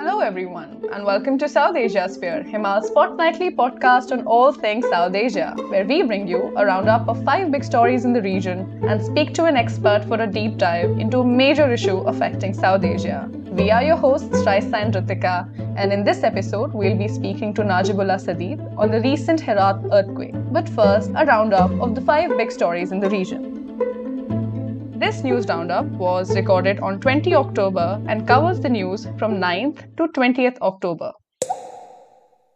Hello, everyone, and welcome to Southasiasphere, Himal's fortnightly podcast on all things South Asia, where we bring you a roundup of five big stories in the region and speak to an expert for a deep dive into a major issue affecting South Asia. We are your hosts, Raisa and Ritika, and in this episode, we'll be speaking to Najibullah Sadid on the recent Herat earthquake. But first, a roundup of the five big stories in the region. This news roundup was recorded on 20 October and covers the news from 9th to 20th October.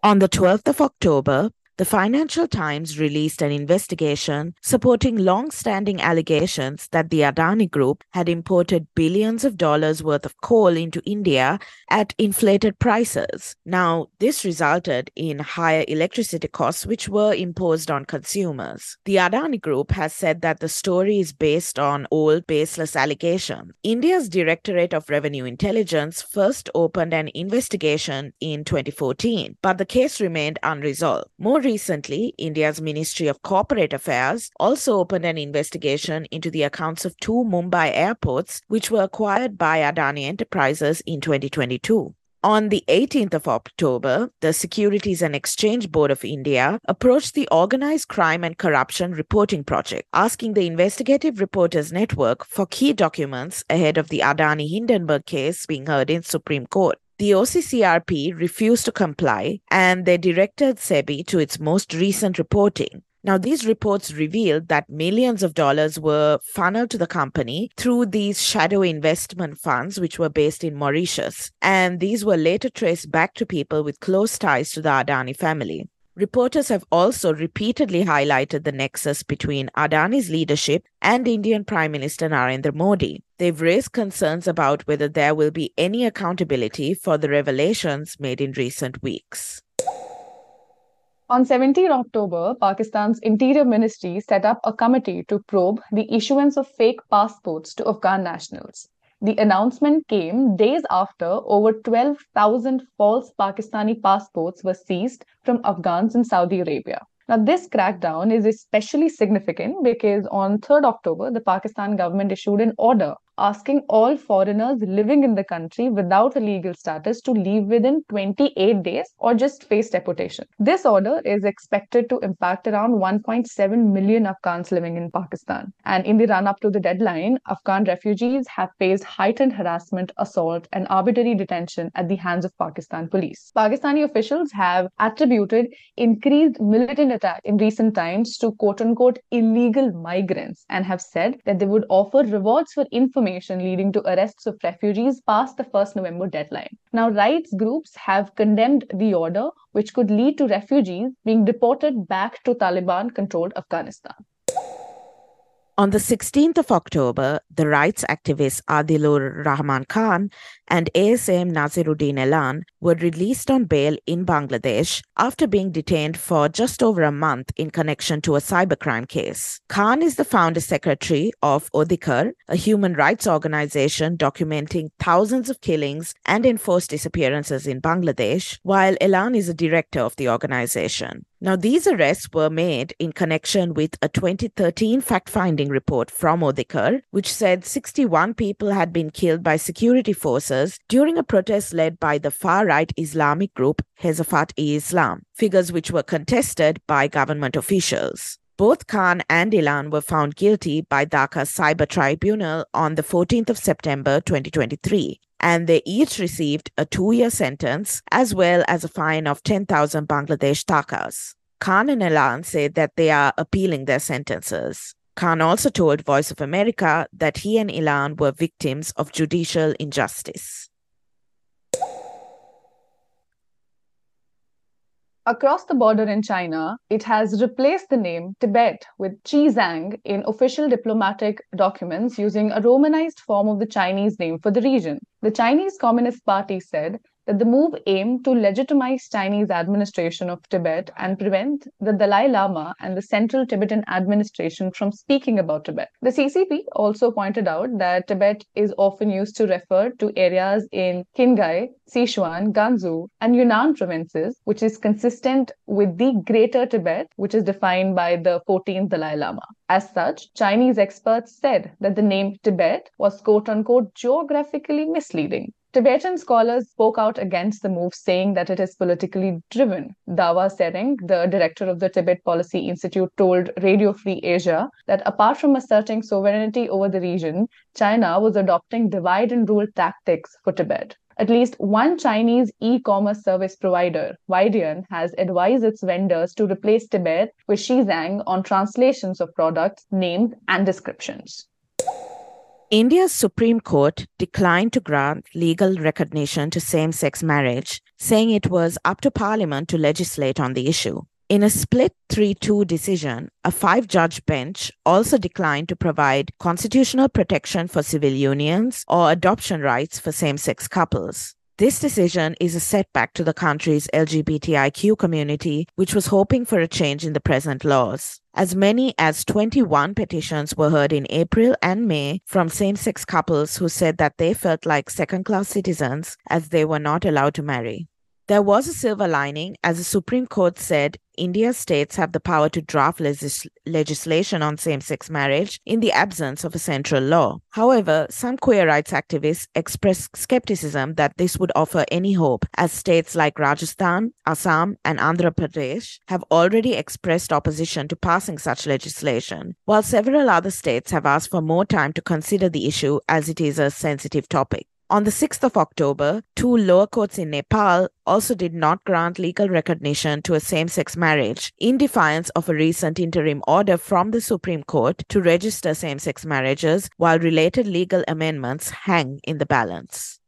On the 12th of October, the Financial Times released an investigation supporting long standing allegations that the Adani Group had imported billions of dollars worth of coal into India at inflated prices. Now, this resulted in higher electricity costs, which were imposed on consumers. The Adani Group has said that the story is based on old, baseless allegations. India's Directorate of Revenue Intelligence first opened an investigation in 2014, but the case remained unresolved. More recently, India's Ministry of Corporate Affairs also opened an investigation into the accounts of two Mumbai airports, which were acquired by Adani Enterprises in 2022. On the 18th of October, the Securities and Exchange Board of India approached the Organized Crime and Corruption Reporting Project, asking the Investigative Reporters Network for key documents ahead of the Adani Hindenburg case being heard in Supreme Court. The OCCRP refused to comply and they directed SEBI to its most recent reporting. Now, these reports revealed that millions of dollars were funneled to the company through these shadow investment funds, which were based in Mauritius. And these were later traced back to people with close ties to the Adani family. Reporters have also repeatedly highlighted the nexus between Adani's leadership and Indian Prime Minister Narendra Modi. They've raised concerns about whether there will be any accountability for the revelations made in recent weeks. On 17 October, Pakistan's Interior Ministry set up a committee to probe the issuance of fake passports to Afghan nationals. The announcement came days after over 12,000 false Pakistani passports were seized from Afghans in Saudi Arabia. Now, this crackdown is especially significant because on 3rd October, the Pakistan government issued an order asking all foreigners living in the country without a legal status to leave within 28 days or just face deportation. This order is expected to impact around 1.7 million Afghans living in Pakistan. And in the run up to the deadline, Afghan refugees have faced heightened harassment, assault, and arbitrary detention at the hands of Pakistan police. Pakistani officials have attributed increased militant attacks in recent times to quote unquote illegal migrants and have said that they would offer rewards for information information leading to arrests of refugees past the 1st November deadline. Now, rights groups have condemned the order, which could lead to refugees being deported back to Taliban controlled Afghanistan. On the 16th of October, the rights activists Adilur Rahman Khan and ASM Nasiruddin Elan were released on bail in Bangladesh after being detained for just over a month in connection to a cybercrime case. Khan is the founder secretary of Odhikar, a human rights organization documenting thousands of killings and enforced disappearances in Bangladesh, while Elan is a director of the organization. Now, these arrests were made in connection with a 2013 fact finding report from Odhikar, which said 61 people had been killed by security forces during a protest led by the far right Islamic group Hefazat e Islam, figures which were contested by government officials. Both Khan and Elan were found guilty by Dhaka Cyber Tribunal on the 14th of September 2023 and they each received a two year sentence as well as a fine of 10,000 Bangladesh takas. Khan and Elan said that they are appealing their sentences. Khan also told Voice of America that he and Elan were victims of judicial injustice. Across the border in China, it has replaced the name Tibet with Xizang in official diplomatic documents using a romanized form of the Chinese name for the region. The Chinese Communist Party said that the move aimed to legitimize Chinese administration of Tibet and prevent the Dalai Lama and the Central Tibetan administration from speaking about Tibet. The CCP also pointed out that Tibet is often used to refer to areas in Qinghai, Sichuan, Gansu, and Yunnan provinces, which is consistent with the Greater Tibet, which is defined by the 14th Dalai Lama. As such, Chinese experts said that the name Tibet was quote unquote geographically misleading Tibetan scholars spoke out against the move, saying that it is politically driven. Dawa Tsering, the director of the Tibet Policy Institute, told Radio Free Asia that apart from asserting sovereignty over the region, China was adopting divide and rule tactics for Tibet. At least one Chinese e commerce service provider, Weidian, has advised its vendors to replace Tibet with Xizang on translations of products, names, and descriptions. India's Supreme Court declined to grant legal recognition to same sex marriage, saying it was up to Parliament to legislate on the issue. In a split 3 2 decision, a five judge bench also declined to provide constitutional protection for civil unions or adoption rights for same sex couples. This decision is a setback to the country's LGBTIQ community, which was hoping for a change in the present laws. As many as 21 petitions were heard in April and May from same sex couples who said that they felt like second class citizens as they were not allowed to marry. There was a silver lining, as the Supreme Court said India's states have the power to draft legis- legislation on same sex marriage in the absence of a central law. However, some queer rights activists expressed skepticism that this would offer any hope, as states like Rajasthan, Assam, and Andhra Pradesh have already expressed opposition to passing such legislation, while several other states have asked for more time to consider the issue as it is a sensitive topic. On the 6th of October, two lower courts in Nepal also did not grant legal recognition to a same sex marriage in defiance of a recent interim order from the Supreme Court to register same sex marriages, while related legal amendments hang in the balance.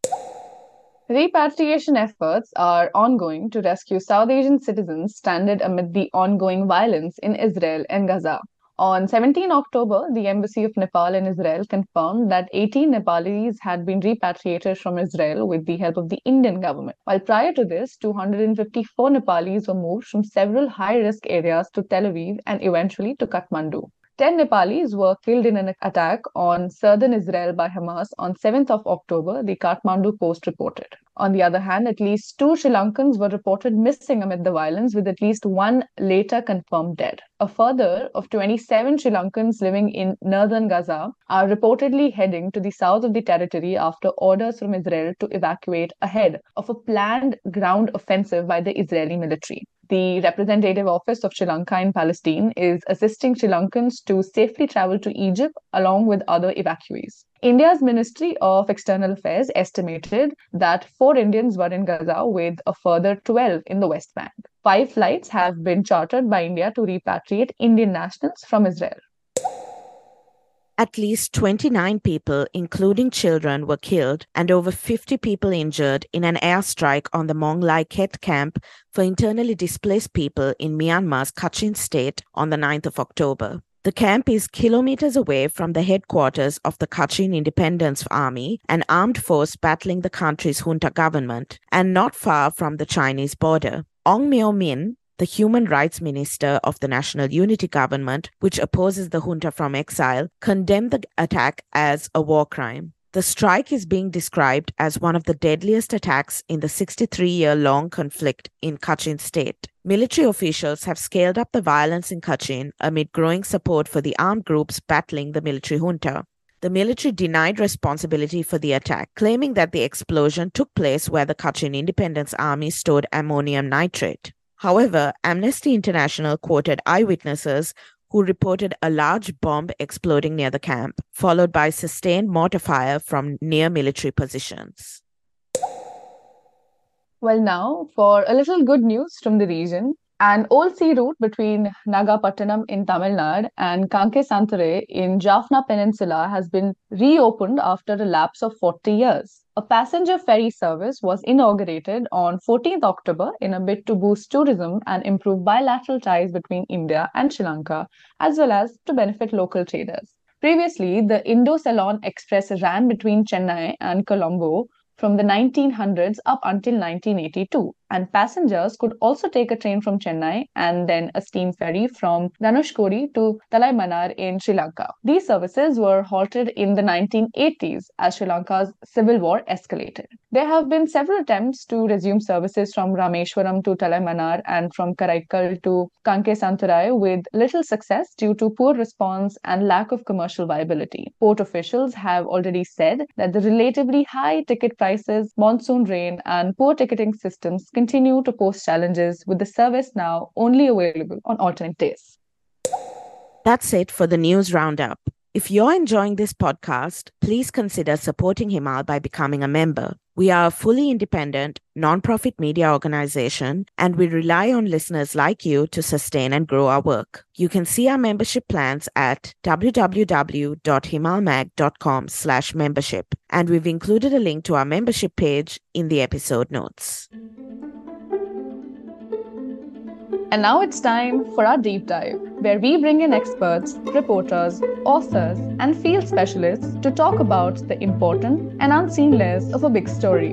Repatriation efforts are ongoing to rescue South Asian citizens stranded amid the ongoing violence in Israel and Gaza. On 17 October, the Embassy of Nepal in Israel confirmed that 18 Nepalis had been repatriated from Israel with the help of the Indian government. While prior to this, 254 Nepalis were moved from several high risk areas to Tel Aviv and eventually to Kathmandu. 10 Nepalis were killed in an attack on southern Israel by Hamas on 7th of October, the Kathmandu Post reported. On the other hand, at least two Sri Lankans were reported missing amid the violence, with at least one later confirmed dead. A further of 27 Sri Lankans living in northern Gaza are reportedly heading to the south of the territory after orders from Israel to evacuate ahead of a planned ground offensive by the Israeli military the representative office of Sri Lanka in Palestine is assisting Sri Lankans to safely travel to Egypt along with other evacuees. India's Ministry of External Affairs estimated that four Indians were in Gaza with a further 12 in the West Bank. Five flights have been chartered by India to repatriate Indian nationals from Israel. At least 29 people, including children, were killed and over 50 people injured in an airstrike on the Mung Lai Hkyet camp for internally displaced people in Myanmar's Kachin state on the 9th of October. The camp is kilometers away from the headquarters of the Kachin Independence Army, an armed force battling the country's junta government, and not far from the Chinese border. Aung Myo Min, the human rights minister of the National Unity Government, which opposes the junta from exile, condemned the attack as a war crime. The strike is being described as one of the deadliest attacks in the 63 year long conflict in Kachin state. Military officials have scaled up the violence in Kachin amid growing support for the armed groups battling the military junta. The military denied responsibility for the attack, claiming that the explosion took place where the Kachin Independence Army stored ammonium nitrate. However, Amnesty International quoted eyewitnesses who reported a large bomb exploding near the camp, followed by sustained mortar fire from near military positions. Well, now for a little good news from the region. An old sea route between Nagapattinam in Tamil Nadu and Kanke in Jaffna Peninsula has been reopened after a lapse of 40 years. A passenger ferry service was inaugurated on 14th October in a bid to boost tourism and improve bilateral ties between India and Sri Lanka, as well as to benefit local traders. Previously, the Indo Ceylon Express ran between Chennai and Colombo from the 1900s up until 1982. And passengers could also take a train from Chennai and then a steam ferry from Dhanushkodi to Talaimannar in Sri Lanka. These services were halted in the 1980s as Sri Lanka's civil war escalated. There have been several attempts to resume services from Rameshwaram to Talaimannar and from Karaikal to Kankesanthurai with little success due to poor response and lack of commercial viability. Port officials have already said that the relatively high ticket prices, monsoon rain, and poor ticketing systems continue to pose challenges with the service now only available on alternate days. That's it for the news roundup. If you're enjoying this podcast, please consider supporting Himal by becoming a member. We are a fully independent, non-profit media organization, and we rely on listeners like you to sustain and grow our work. You can see our membership plans at www.himalmag.com slash membership, and we've included a link to our membership page in the episode notes. And now it's time for our deep dive, where we bring in experts, reporters, authors, and field specialists to talk about the important and unseen layers of a big story.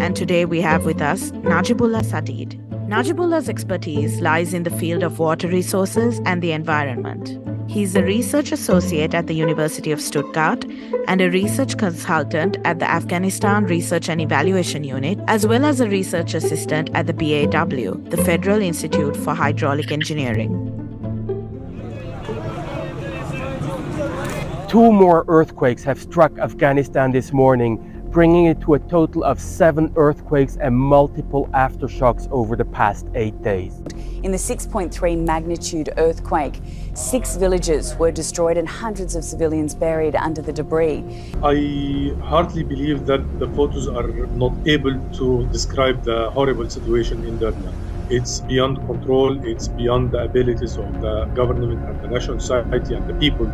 And today we have with us Najibullah Sadid. Najibullah's expertise lies in the field of water resources and the environment. He's a research associate at the University of Stuttgart and a research consultant at the Afghanistan Research and Evaluation Unit, as well as a research assistant at the BAW, the Federal Institute for Hydraulic Engineering. Two more earthquakes have struck Afghanistan this morning, bringing it to a total of seven earthquakes and multiple aftershocks over the past eight days. In the 6.3 magnitude earthquake, six villages were destroyed and hundreds of civilians buried under the debris. I hardly believe that the photos are not able to describe the horrible situation in Derna. It's beyond control, it's beyond the abilities of the government and the national society and the people.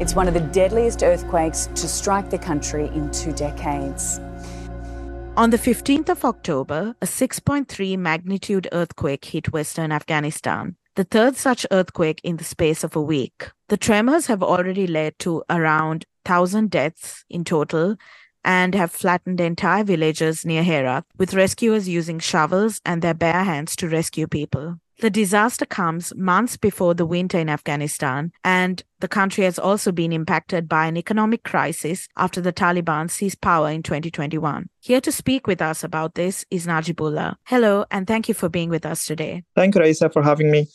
It's one of the deadliest earthquakes to strike the country in two decades. On the 15th of October, a 6.3 magnitude earthquake hit western Afghanistan, the third such earthquake in the space of a week. The tremors have already led to around 1,000 deaths in total and have flattened entire villages near Herat, with rescuers using shovels and their bare hands to rescue people. The disaster comes months before the winter in Afghanistan, and the country has also been impacted by an economic crisis after the Taliban seized power in 2021. Here to speak with us about this is Najibullah. Hello, and thank you for being with us today. Thank you, Raisa, for having me.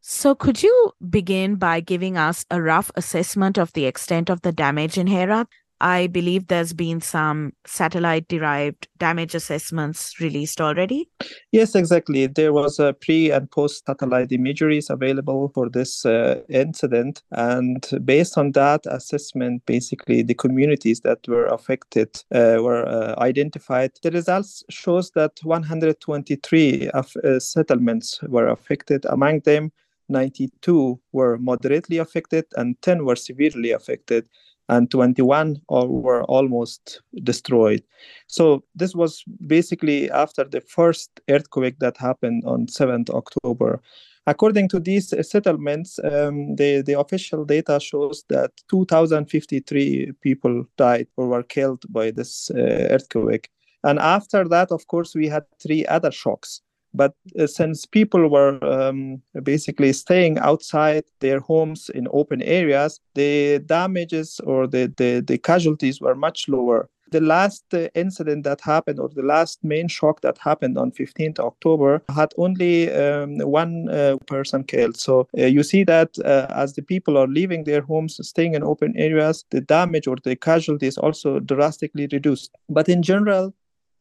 So, could you begin by giving us a rough assessment of the extent of the damage in Herat? I believe there's been some satellite derived damage assessments released already. Yes, exactly. There was a pre and post satellite imageries available for this uh, incident. And based on that assessment, basically the communities that were affected uh, were uh, identified. The results shows that 123 of, uh, settlements were affected. Among them, 92 were moderately affected and 10 were severely affected and 21 were almost destroyed. So this was basically after the first earthquake that happened on 7th October. According to these settlements, um, the, the official data shows that 2,053 people died or were killed by this uh, earthquake. And after that, of course, we had three other shocks. But uh, since people were um, basically staying outside their homes in open areas, the damages or the, the, the casualties were much lower. The last uh, incident that happened, or the last main shock that happened on 15th October, had only um, one uh, person killed. So uh, you see that uh, as the people are leaving their homes, staying in open areas, the damage or the casualties also drastically reduced. But in general,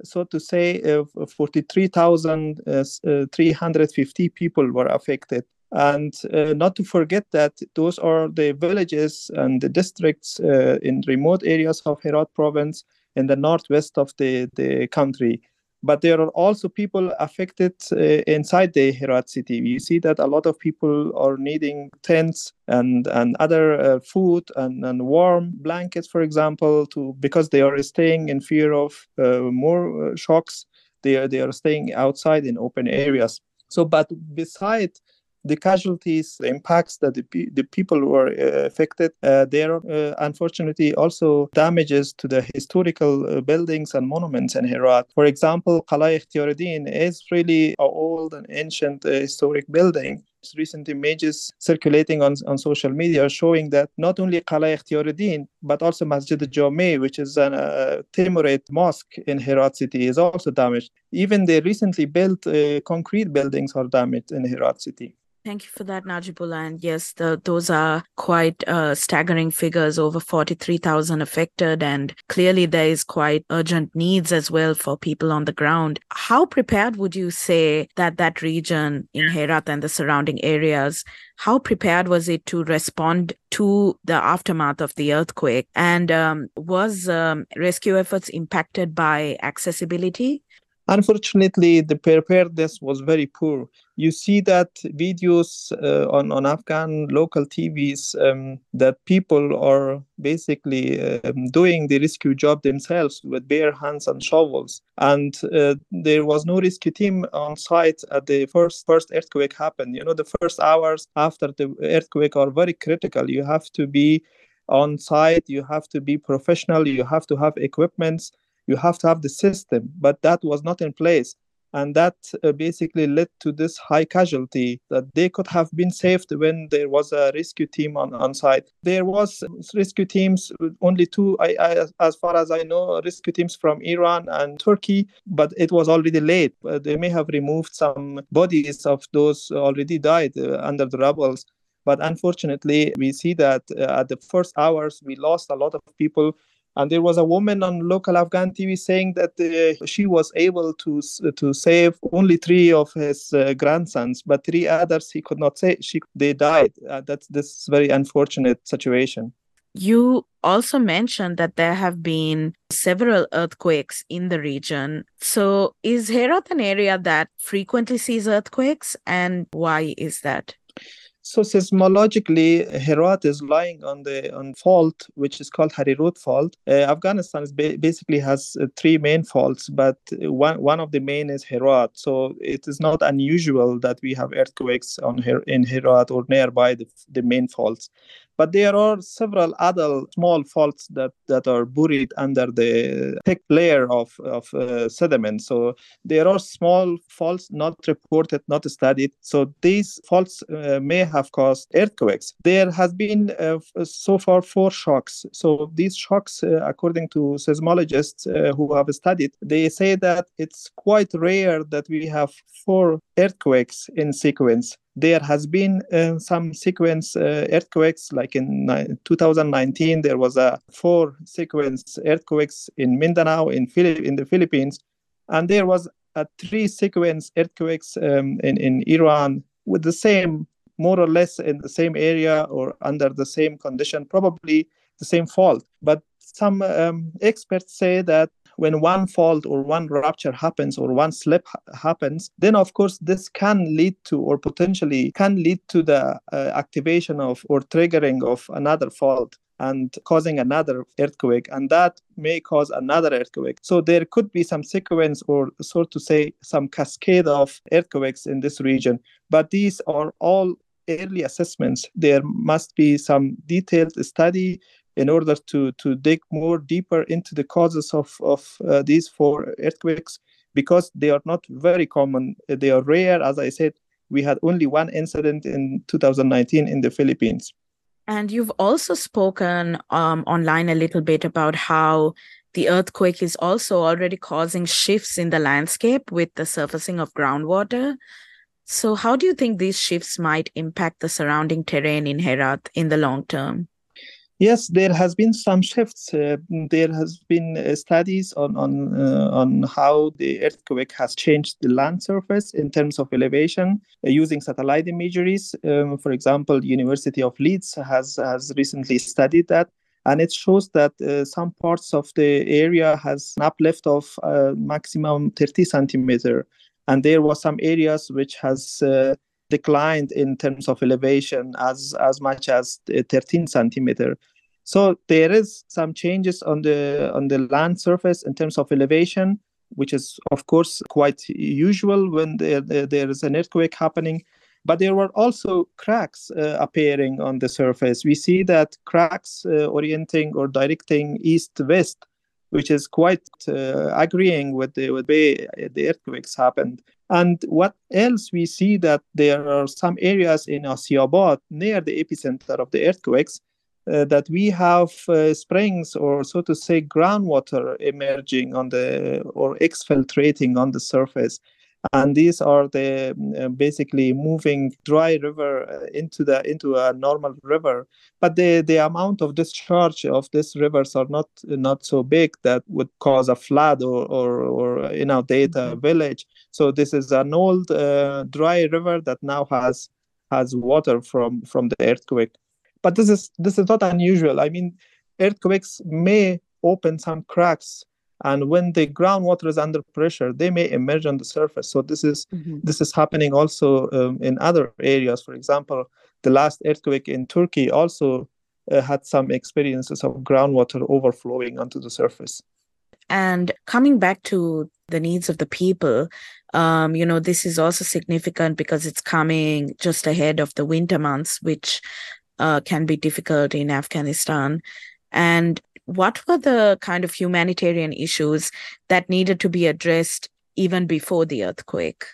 so to say, uh, 43,350 people were affected. And uh, not to forget that those are the villages and the districts uh, in remote areas of Herat province in the northwest of the, the country but there are also people affected uh, inside the Herat city. We see that a lot of people are needing tents and and other uh, food and, and warm blankets, for example, to because they are staying in fear of uh, more shocks. They are they are staying outside in open areas. So, but beside the casualties, the impacts that the, the people were uh, affected, uh, there uh, unfortunately also damages to the historical uh, buildings and monuments in Herat. For example, Qala Ikhtiyaruddin is really an old and ancient uh, historic building recent images circulating on, on social media showing that not only Qala Ikhtiyaruddin, but also Masjid al which is a uh, Timuride mosque in Herat city, is also damaged. Even the recently built uh, concrete buildings are damaged in Herat city. Thank you for that, Najibullah. And yes, the, those are quite uh, staggering figures over 43,000 affected. And clearly, there is quite urgent needs as well for people on the ground. How prepared would you say that that region in Herat and the surrounding areas, how prepared was it to respond to the aftermath of the earthquake? And um, was um, rescue efforts impacted by accessibility? Unfortunately, the preparedness was very poor. You see that videos uh, on, on Afghan local TVs um, that people are basically um, doing the rescue job themselves with bare hands and shovels. And uh, there was no rescue team on site at the first first earthquake happened. You know, the first hours after the earthquake are very critical. You have to be on site, you have to be professional, you have to have equipments you have to have the system but that was not in place. And that uh, basically led to this high casualty that they could have been saved when there was a rescue team on, on site. There was rescue teams only two I, I, as far as i know rescue teams from iran and turkey but it was already late. Uh, they may have removed some bodies of those already died uh, under the rubbles but unfortunately we see that uh, at the first hours we lost a lot of people and there was a woman on local Afghan TV saying that uh, she was able to to save only three of his uh, grandsons, but three others he could not say. She they died. Uh, that's this very unfortunate situation. You also mentioned that there have been several earthquakes in the region. So, is Herat an area that frequently sees earthquakes, and why is that? So seismologically, Herat is lying on the on fault which is called Harirud fault. Uh, Afghanistan is ba- basically has uh, three main faults, but one one of the main is Herat. So it is not unusual that we have earthquakes on Her- in Herat or nearby the, the main faults. But there are several other small faults that, that are buried under the thick layer of, of uh, sediment. So there are small faults not reported, not studied. So these faults uh, may have caused earthquakes. There has been uh, so far four shocks. So these shocks, uh, according to seismologists uh, who have studied, they say that it's quite rare that we have four earthquakes in sequence there has been uh, some sequence uh, earthquakes like in 2019 there was a four sequence earthquakes in mindanao in, Phili- in the philippines and there was a three sequence earthquakes um, in, in iran with the same more or less in the same area or under the same condition probably the same fault. But some um, experts say that when one fault or one rupture happens or one slip ha- happens, then of course this can lead to or potentially can lead to the uh, activation of or triggering of another fault and causing another earthquake and that may cause another earthquake. So there could be some sequence or so to say some cascade of earthquakes in this region but these are all early assessments. There must be some detailed study in order to, to dig more deeper into the causes of, of uh, these four earthquakes because they are not very common. They are rare. As I said, we had only one incident in 2019 in the Philippines. And you've also spoken um, online a little bit about how the earthquake is also already causing shifts in the landscape with the surfacing of groundwater. So, how do you think these shifts might impact the surrounding terrain in Herat in the long term? Yes, there has been some shifts. Uh, there has been uh, studies on on uh, on how the earthquake has changed the land surface in terms of elevation uh, using satellite imageries. Um, for example, University of Leeds has has recently studied that, and it shows that uh, some parts of the area has an uplift of uh, maximum 30 centimeter, and there was some areas which has declined in terms of elevation as as much as 13 centimeter so there is some changes on the on the land surface in terms of elevation which is of course quite usual when there, there, is an earthquake happening but there were also cracks uh, appearing on the surface. We see that cracks uh, orienting or directing east-west, which is quite uh, agreeing with the, way the earthquakes happened. And what else we see that there are some areas in Asyabad near the epicenter of the earthquakes uh, that we have uh, springs or so to say groundwater emerging on the or exfiltrating on the surface and these are the uh, basically moving dry river uh, into the into a normal river. But the the amount of discharge of these rivers are not not so big that would cause a flood or or, or inundate a mm-hmm. village. So this is an old uh, dry river that now has has water from from the earthquake. But this is this is not unusual. I mean earthquakes may open some cracks and when the groundwater is under pressure they may emerge on the surface. So this is mm-hmm. this is happening also um, in other areas. For example the last earthquake in turkey also uh, had some experiences of groundwater overflowing onto the surface. And coming back to the needs of the people um, you know this is also significant because it's coming just ahead of the winter months which uh, can be difficult in afghanistan. And what were the kind of humanitarian issues that needed to be addressed even before the earthquake?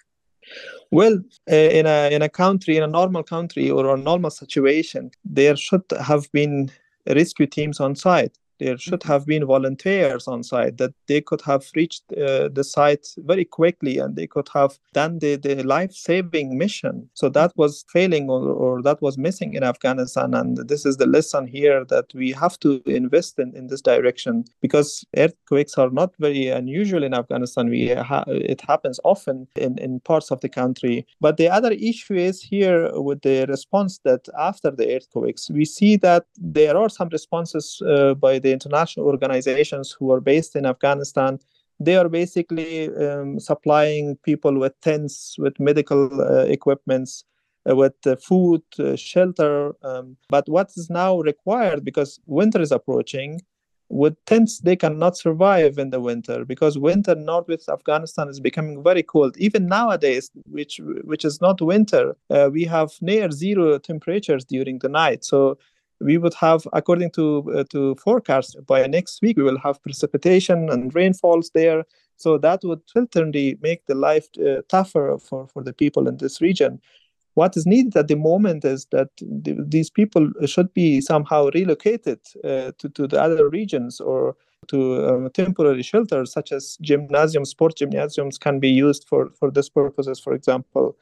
Well, uh, in a in a country, in a normal country or a normal situation, there should have been rescue teams on site there should have been volunteers on site that they could have reached uh, the site very quickly and they could have done the, the life-saving mission. So that was failing or, or that was missing in afghanistan and this is the lesson here that we have to invest in, in this direction because earthquakes are not very unusual in afghanistan. We ha- it happens often in, in parts of the country. But the other issue is here with the response that after the earthquakes we see that there are some responses uh, by the international organizations who are based in Afghanistan, they are basically um, supplying people with tents, with medical uh, equipments, uh, with uh, food, uh, shelter. Um, but what is now required, because winter is approaching, with tents they cannot survive in the winter because winter northwest afghanistan is becoming very cold even nowadays which which is not winter uh, we have near zero temperatures during the night so we would have, according to uh, to forecast, by next week we will have precipitation and rainfalls there. So that would certainly make the life uh, tougher for, for the people in this region. What is needed at the moment is that th- these people should be somehow relocated uh, to, to the other regions or to um, temporary shelters, such as gymnasiums, sport gymnasiums can be used for, for this purposes, for example.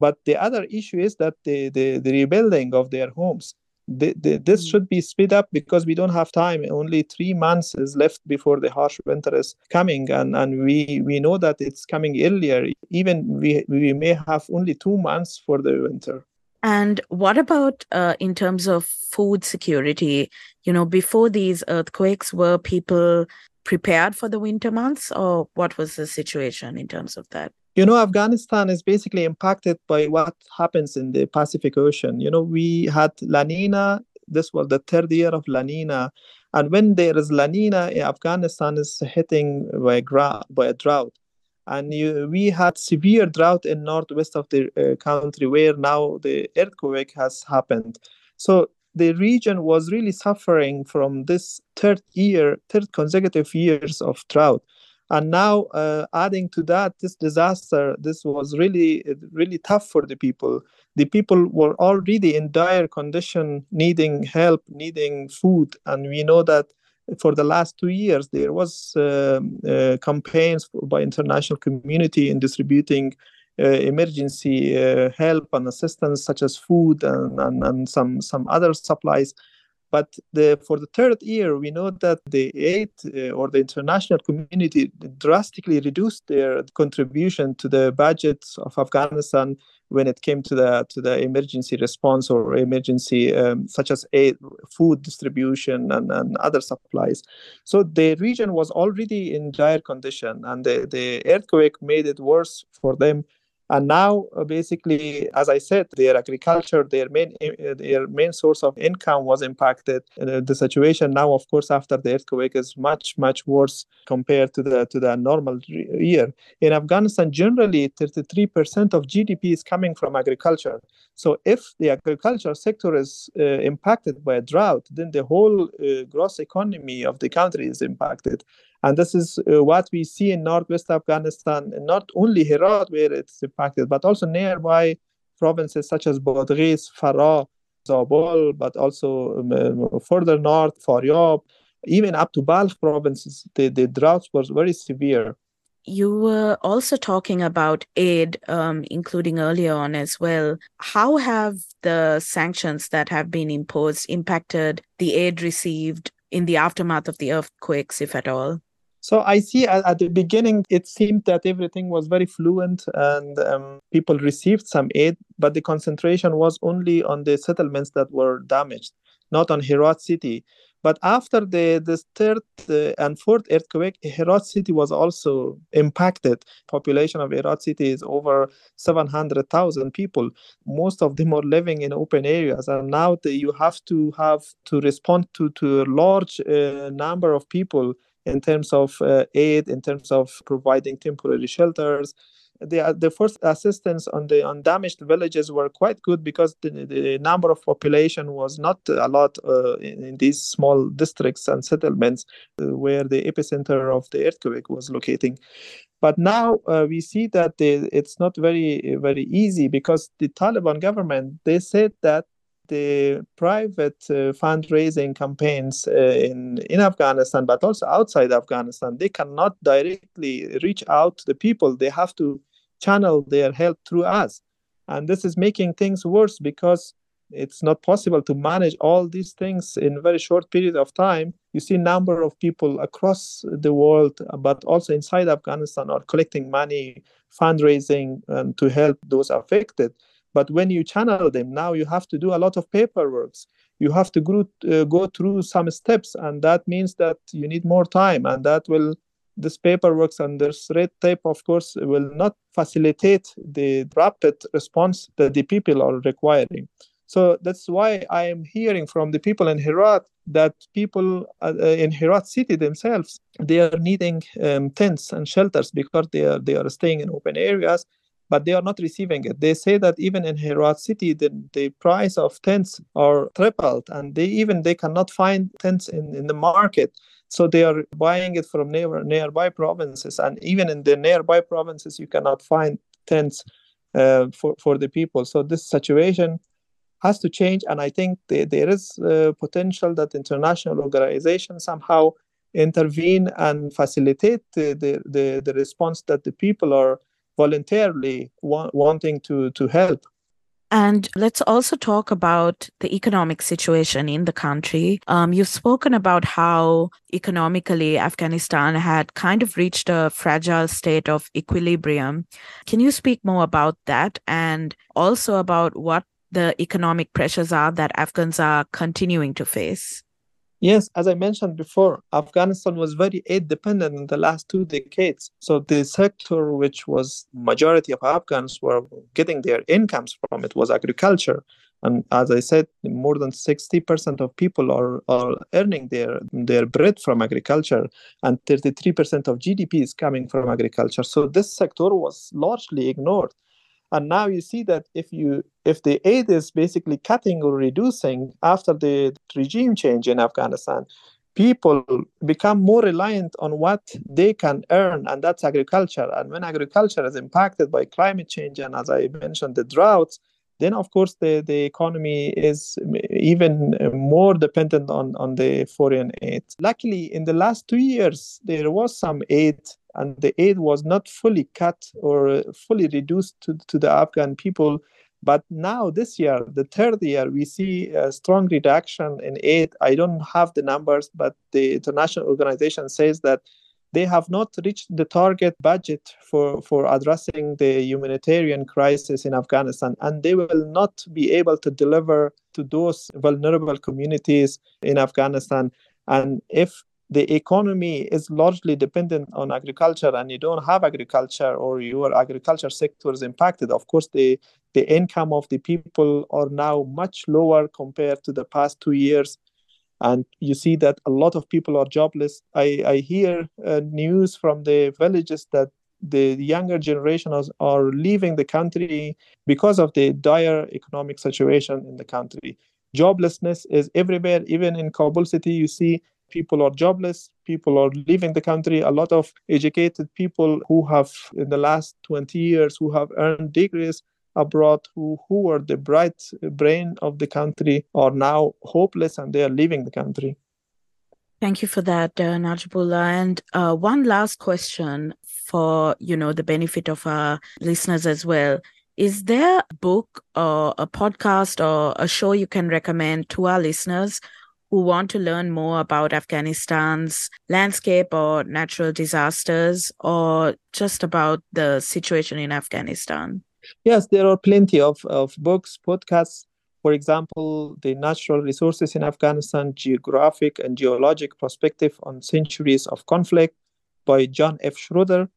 But the other issue is that the, the, the rebuilding of their homes the, the, this hmm. should be speed up because we don't have time. Only three months is left before the harsh winter is coming and, and we, we know that it's coming earlier. Even we, we may have only two months for the winter. And what about uh, in terms of food security? You know before these earthquakes were people prepared for the winter months or what was the situation in terms of that you know afghanistan is basically impacted by what happens in the pacific ocean. You know we had la nina this was the third year of la nina. And when there is la nina afghanistan is hitting by gra- by a drought. And you, we had severe drought in northwest of the uh, country where now the earthquake has happened. So the region was really suffering from this third year third consecutive years of drought and now uh, adding to that this disaster this was really really tough for the people. The people were already in dire condition needing help needing food. And we know that for the last two years there was uh, uh, campaigns by international community in distributing uh, emergency uh, help and assistance such as food and, and, and some some other supplies but the, for the third year, we know that the aid uh, or the international community drastically reduced their contribution to the budgets of Afghanistan when it came to the to the emergency response or emergency um, such as aid, food distribution and, and other supplies. So the region was already in dire condition, and the, the earthquake made it worse for them and now uh, basically as i said their agriculture their main uh, their main source of income was impacted uh, the situation now of course after the earthquake is much much worse compared to the to the normal year. In afghanistan generally 33% of gdp is coming from agriculture. So if the agriculture sector is uh, impacted by a drought then the whole uh, gross economy of the country is impacted and this is uh, what we see in northwest Afghanistan, not only Herat, where it's impacted, but also nearby provinces such as Badghis, Farah, Zabul, but also um, further north, Faryab, even up to Balkh provinces, the, the droughts was very severe. You were also talking about aid, um, including earlier on as well. How have the sanctions that have been imposed impacted the aid received in the aftermath of the earthquakes, if at all? So I see at, at, the beginning, it seemed that everything was very fluent and um, people received some aid, but the concentration was only on the settlements that were damaged, not on Herat city. But after the, the third and fourth earthquake, Herat city was also impacted. Population of Herat city is over 700,000 people. Most of them are living in open areas. And now the, you have to have to respond to, to a large uh, number of people in terms of uh, aid, in terms of providing temporary shelters. The, the first assistance on the undamaged villages were quite good because the, the number of population was not a lot uh, in, in, these small districts and settlements uh, where the epicenter of the earthquake was locating. But now uh, we see that it's not very very easy because the Taliban government they said that the private uh, fundraising campaigns uh, in in Afghanistan, but also outside Afghanistan, they cannot directly reach out to the people. They have to channel their help through us, and this is making things worse because it's not possible to manage all these things in a very short period of time. You see, number of people across the world, but also inside Afghanistan, are collecting money, fundraising, to help those affected but when you channel them, now you have to do a lot of paperwork. You have to go, uh, go through some steps, and that means that you need more time, and that will this paperwork and this red tape, of course, will not facilitate the rapid response that the people are requiring. So that's why I am hearing from the people in Herat that people uh, in Herat city themselves they are needing um, tents and shelters because they are they are staying in open areas but they are not receiving it. They say that even in Herat city, the, the price of tents are tripled, and they even they cannot find tents in, in the market. So they are buying it from near, nearby provinces, and even in the nearby provinces, you cannot find tents uh, for for the people. So this situation has to change, and I think the, there is uh, potential that international organizations somehow intervene and facilitate the, the, the, the response that the people are voluntarily wa- wanting to, to help. And let's also talk about the economic situation in the country. Um, you've spoken about how economically Afghanistan had kind of reached a fragile state of equilibrium. Can you speak more about that and also about what the economic pressures are that Afghans are continuing to face? Yes, as I mentioned before, Afghanistan was very aid dependent in the last two decades. So the sector which was majority of Afghans were getting their incomes from it was agriculture. And as I said, more than 60% of people are, are earning their, their bread from agriculture, and 33% of GDP is coming from agriculture. So this sector was largely ignored and now you see that if you if the aid is basically cutting or reducing after the regime change in afghanistan people become more reliant on what they can earn and that's agriculture and when agriculture is impacted by climate change and as i mentioned the droughts then of course the, the economy is even more dependent on, on the foreign aid. Luckily, in the last two years, there was some aid and the aid was not fully cut or uh, fully reduced to, to the Afghan people. But now, this year, the third year, we see a strong reduction in aid. I don't have the numbers, but the international organization says that they have not reached the target budget for, for addressing the humanitarian crisis in Afghanistan, and they will not be able to deliver to those vulnerable communities in Afghanistan. And if the economy is largely dependent on agriculture and you don't have agriculture or your agriculture sector is impacted, of course, the, the income of the people are now much lower compared to the past two years. And you see that a lot of people are jobless. I, I hear uh, news from the villages that the younger generation are leaving the country because of the dire economic situation in the country. Joblessness is everywhere, even in Kabul city, you see people are jobless, people are leaving the country. A lot of educated people who have, in the last 20 years, who have earned degrees abroad, who, who are the bright brain of the country, are now hopeless and they are leaving the country. Thank you for that, uh, Najibullah. And uh, one last question for you know the benefit of our listeners as well. Is there a book or a podcast or a show you can recommend to our listeners who want to learn more about Afghanistan's landscape or natural disasters or just about the situation in Afghanistan? Yes, there are plenty of, of books, podcasts, for example, the natural resources in Afghanistan, geographic and geologic perspective on centuries of conflict by John F. Shroder.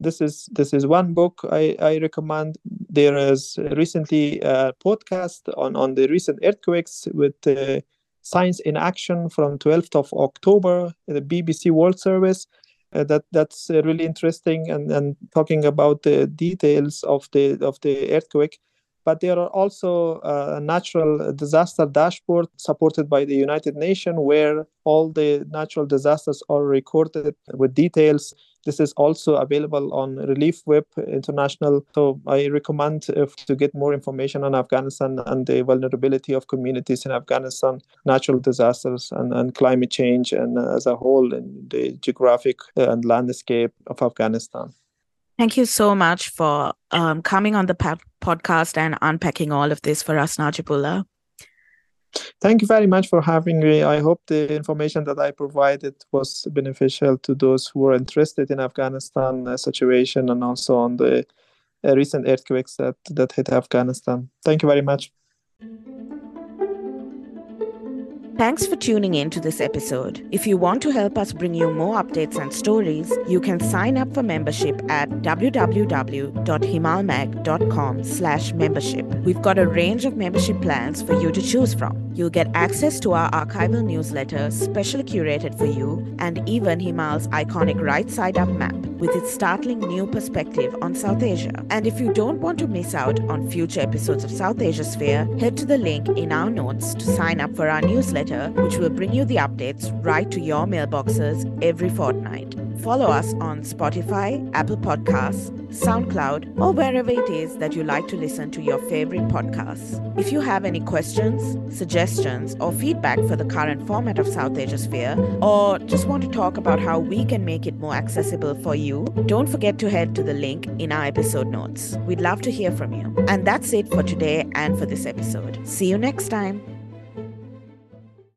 This is this is one book I, I recommend. There is recently a podcast on, on the recent earthquakes with uh, Science in Action from 12th of October, the BBC World Service. Uh, that that's uh, really interesting and, and talking about the details of the of the earthquake but there are also uh, a natural disaster dashboard supported by the United Nations where all the natural disasters are recorded with details. This is also available on ReliefWeb International. So I recommend if, to get more information on Afghanistan and the vulnerability of communities in Afghanistan, natural disasters and, and climate change, and uh, as a whole in the geographic uh, and landscape of Afghanistan. Thank you so much for um, coming on the podcast and unpacking all of this for us, Najibullah. Thank you very much for having me. I hope the information that I provided was beneficial to those who are interested in Afghanistan uh, situation and also on the uh, recent earthquakes that, that hit Afghanistan. Thank you very much. Thanks for tuning in to this episode. If you want to help us bring you more updates and stories, you can sign up for membership at www.himalmag.com slash membership. We've got a range of membership plans for you to choose from. You'll get access to our archival newsletter, specially curated for you, and even Himal's iconic right side up map with its startling new perspective on South Asia. And if you don't want to miss out on future episodes of Southasiasphere, head to the link in our notes to sign up for our newsletter which will bring you the updates right to your mailboxes every fortnight. Follow us on Spotify, Apple Podcasts, SoundCloud, or wherever it is that you like to listen to your favorite podcasts. If you have any questions, suggestions, or feedback for the current format of Southasiasphere, or just want to talk about how we can make it more accessible for you, don't forget to head to the link in our episode notes. We'd love to hear from you. And that's it for today and for this episode. See you next time.